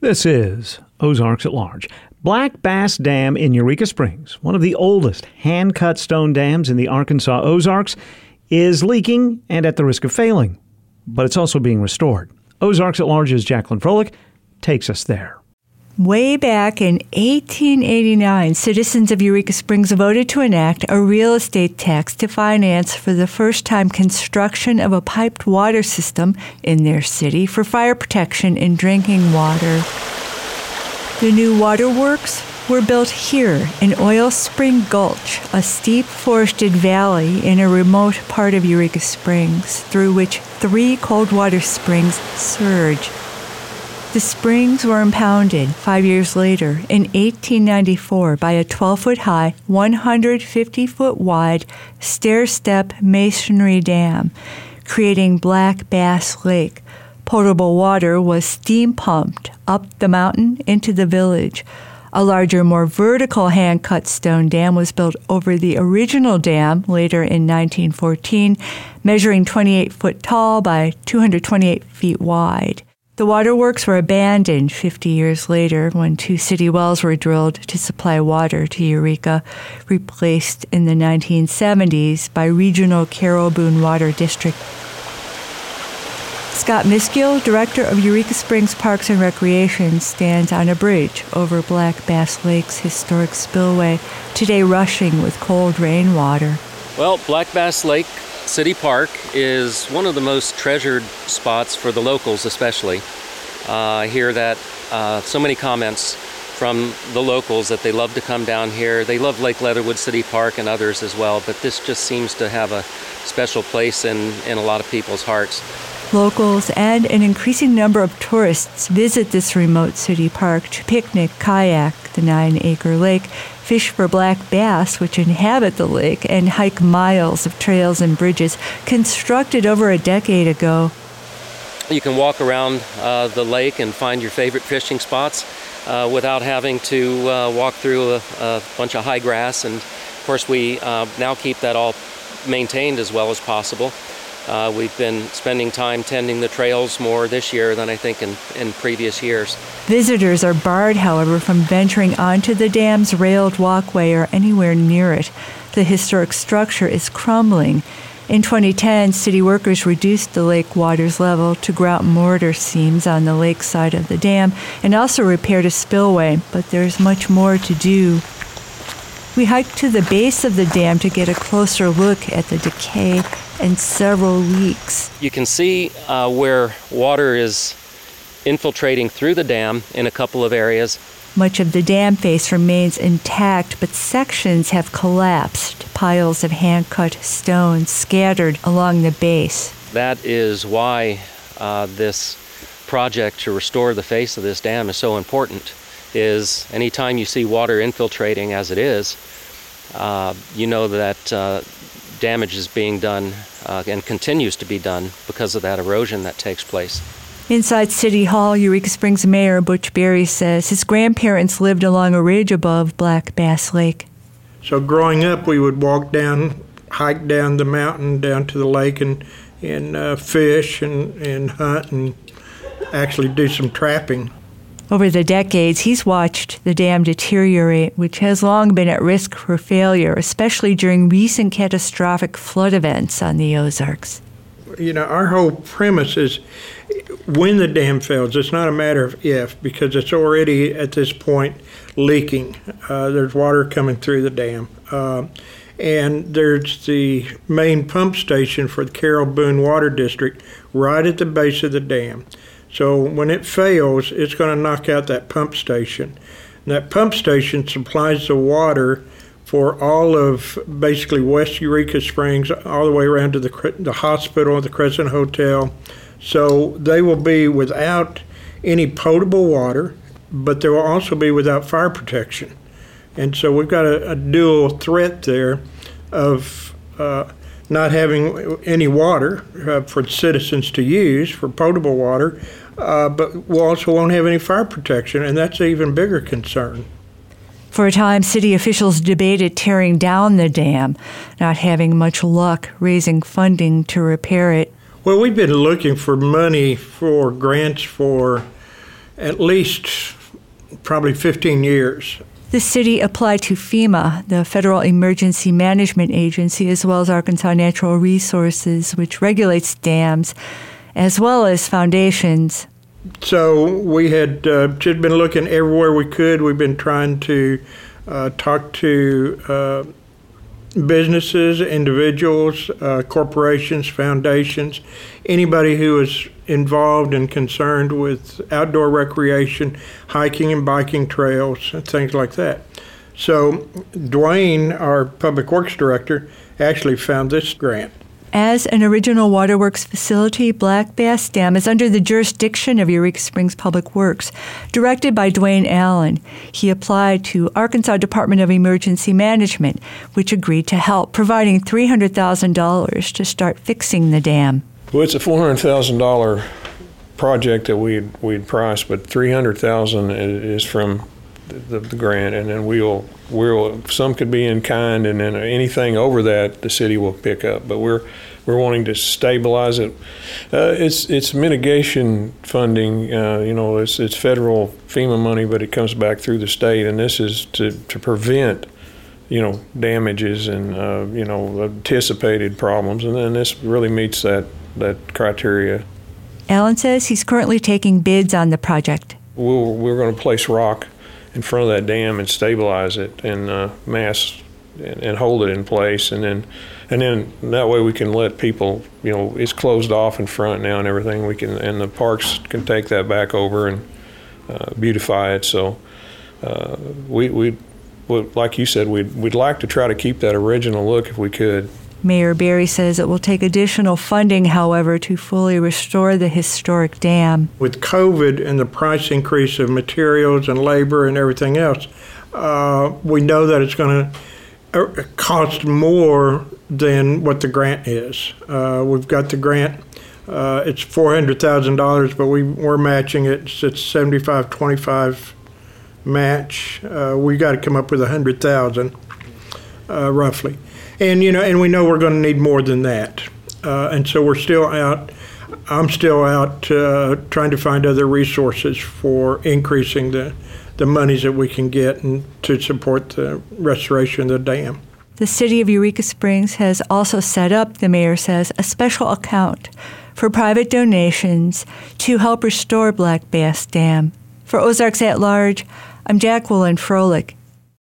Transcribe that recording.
This is Ozarks at Large. Black Bass Dam in Eureka Springs, one of the oldest hand cut stone dams in the Arkansas Ozarks, is leaking and at the risk of failing. But it's also being restored. Ozarks at Large's Jacqueline Froelich takes us there. Way back in 1889, citizens of Eureka Springs voted to enact a real estate tax to finance for the first time construction of a piped water system in their city for fire protection and drinking water. The new waterworks were built here in Oil Spring Gulch, a steep forested valley in a remote part of Eureka Springs, through which three cold water springs surge. The springs were impounded five years later in 1894 by a 12 foot high, 150 foot wide stair step masonry dam, creating Black Bass Lake. Potable water was steam pumped up the mountain into the village. A larger, more vertical hand cut stone dam was built over the original dam later in 1914, measuring 28 foot tall by 228 feet wide. The waterworks were abandoned 50 years later when two city wells were drilled to supply water to Eureka, replaced in the 1970s by Regional Carroll Boone Water District. Scott Miskiel, director of Eureka Springs Parks and Recreation, stands on a bridge over Black Bass Lake's historic spillway, today rushing with cold rainwater. Well, Black Bass Lake City Park is one of the most treasured spots for the locals, especially. Uh, I hear that uh, so many comments from the locals that they love to come down here. They love Lake Leatherwood City Park and others as well, but this just seems to have a special place in, in a lot of people's hearts. Locals and an increasing number of tourists visit this remote city park to picnic, kayak the nine acre lake, fish for black bass, which inhabit the lake, and hike miles of trails and bridges constructed over a decade ago. You can walk around uh, the lake and find your favorite fishing spots uh, without having to uh, walk through a, a, bunch of high grass. And of course, we uh, now keep that all maintained as well as possible. Uh, we've been spending time tending the trails more this year than I think in, in previous years. Visitors are barred, however, from venturing onto the dam's railed walkway or anywhere near it. The historic structure is crumbling. In 2010, city workers reduced the lake water's level to grout mortar seams on the lake side of the dam and also repaired a spillway, but there's much more to do. We hiked to the base of the dam to get a closer look at the decay and several leaks. You can see uh, where water is infiltrating through the dam in a couple of areas. Much of the dam face remains intact, but sections have collapsed, piles of hand cut stones scattered along the base. That is why uh, this project to restore the face of this dam is so important is anytime you see water infiltrating as it is uh, you know that uh, damage is being done uh, and continues to be done because of that erosion that takes place. Inside City Hall, Eureka Springs Mayor Butch Berry says his grandparents lived along a ridge above Black Bass Lake. So growing up, we would walk down, hike down the mountain down to the lake and, and uh, fish and, and hunt and actually do some trapping. Over the decades, he's watched the dam deteriorate, which has long been at risk for failure, especially during recent catastrophic flood events on the Ozarks. You know, our whole premise is when the dam fails, it's not a matter of if, because it's already at this point leaking. Uh, there's water coming through the dam. Uh, and there's the main pump station for the Carroll Boone Water District right at the base of the dam. So when it fails, it's going to knock out that pump station. And that pump station supplies the water for all of basically West Eureka Springs, all the way around to the, the hospital, the Crescent Hotel. So they will be without any potable water, but they will also be without fire protection. And so we've got a, a dual threat there of uh, not having any water uh, for citizens to use for potable water, uh, but we also won't have any fire protection, and that's an even bigger concern. For a time, city officials debated tearing down the dam, not having much luck raising funding to repair it. Well, we've been looking for money for grants for at least probably 15 years. The city applied to FEMA, the Federal Emergency Management Agency, as well as Arkansas Natural Resources, which regulates dams, as well as foundations. So we had uh, just been looking everywhere we could. We've been trying to uh, talk to uh, businesses, individuals, uh, corporations, foundations, anybody who is involved and concerned with outdoor recreation, hiking and biking trails, and things like that. So, Dwayne, our public works director, actually found this grant. As an original waterworks facility, Black Bass Dam is under the jurisdiction of Eureka Springs Public Works. Directed by Dwayne Allen, he applied to Arkansas Department of Emergency Management, which agreed to help, providing $300,000 to start fixing the dam. Well, it's a four hundred thousand dollar project that we'd we'd priced, but three hundred thousand is from the, the, grant, and then we'll we'll some could be in kind, and then anything over that the city will pick up. But we're we're wanting to stabilize it. Uh, it's it's mitigation funding. Uh, you know, it's it's federal FEMA money, but it comes back through the state, and this is to to prevent you know damages and uh, you know anticipated problems, and then this really meets that that criteria. Allen says he's currently taking bids on the project. We'll, we're going to place rock in front of that dam and stabilize it and uh, mass and, and, hold it in place, and then and then that way we can let people, you know, it's closed off in front now and everything. We can and the parks can take that back over and uh, beautify it. So uh, we we like you said, we'd we'd like to try to keep that original look if we could. Mayor Berry says it will take additional funding, however, to fully restore the historic dam. With COVID and the price increase of materials and labor and everything else, uh, we know that it's going to uh, cost more than what the grant is. Uh, we've got the grant. Uh, it's four hundred thousand dollars, but we we're matching it. It's, it's seventy five twenty five match. Uh, we got to come up with a hundred thousand, uh, roughly and you know, and we know we're going to need more than that, uh, and so we're still out. I'm still out uh, trying to find other resources for increasing the the monies that we can get and to support the restoration of the dam. The city of Eureka Springs has also set up, the mayor says, a special account for private donations to help restore Black Bass Dam. For Ozarks at Large, I'm Jacqueline Froelich.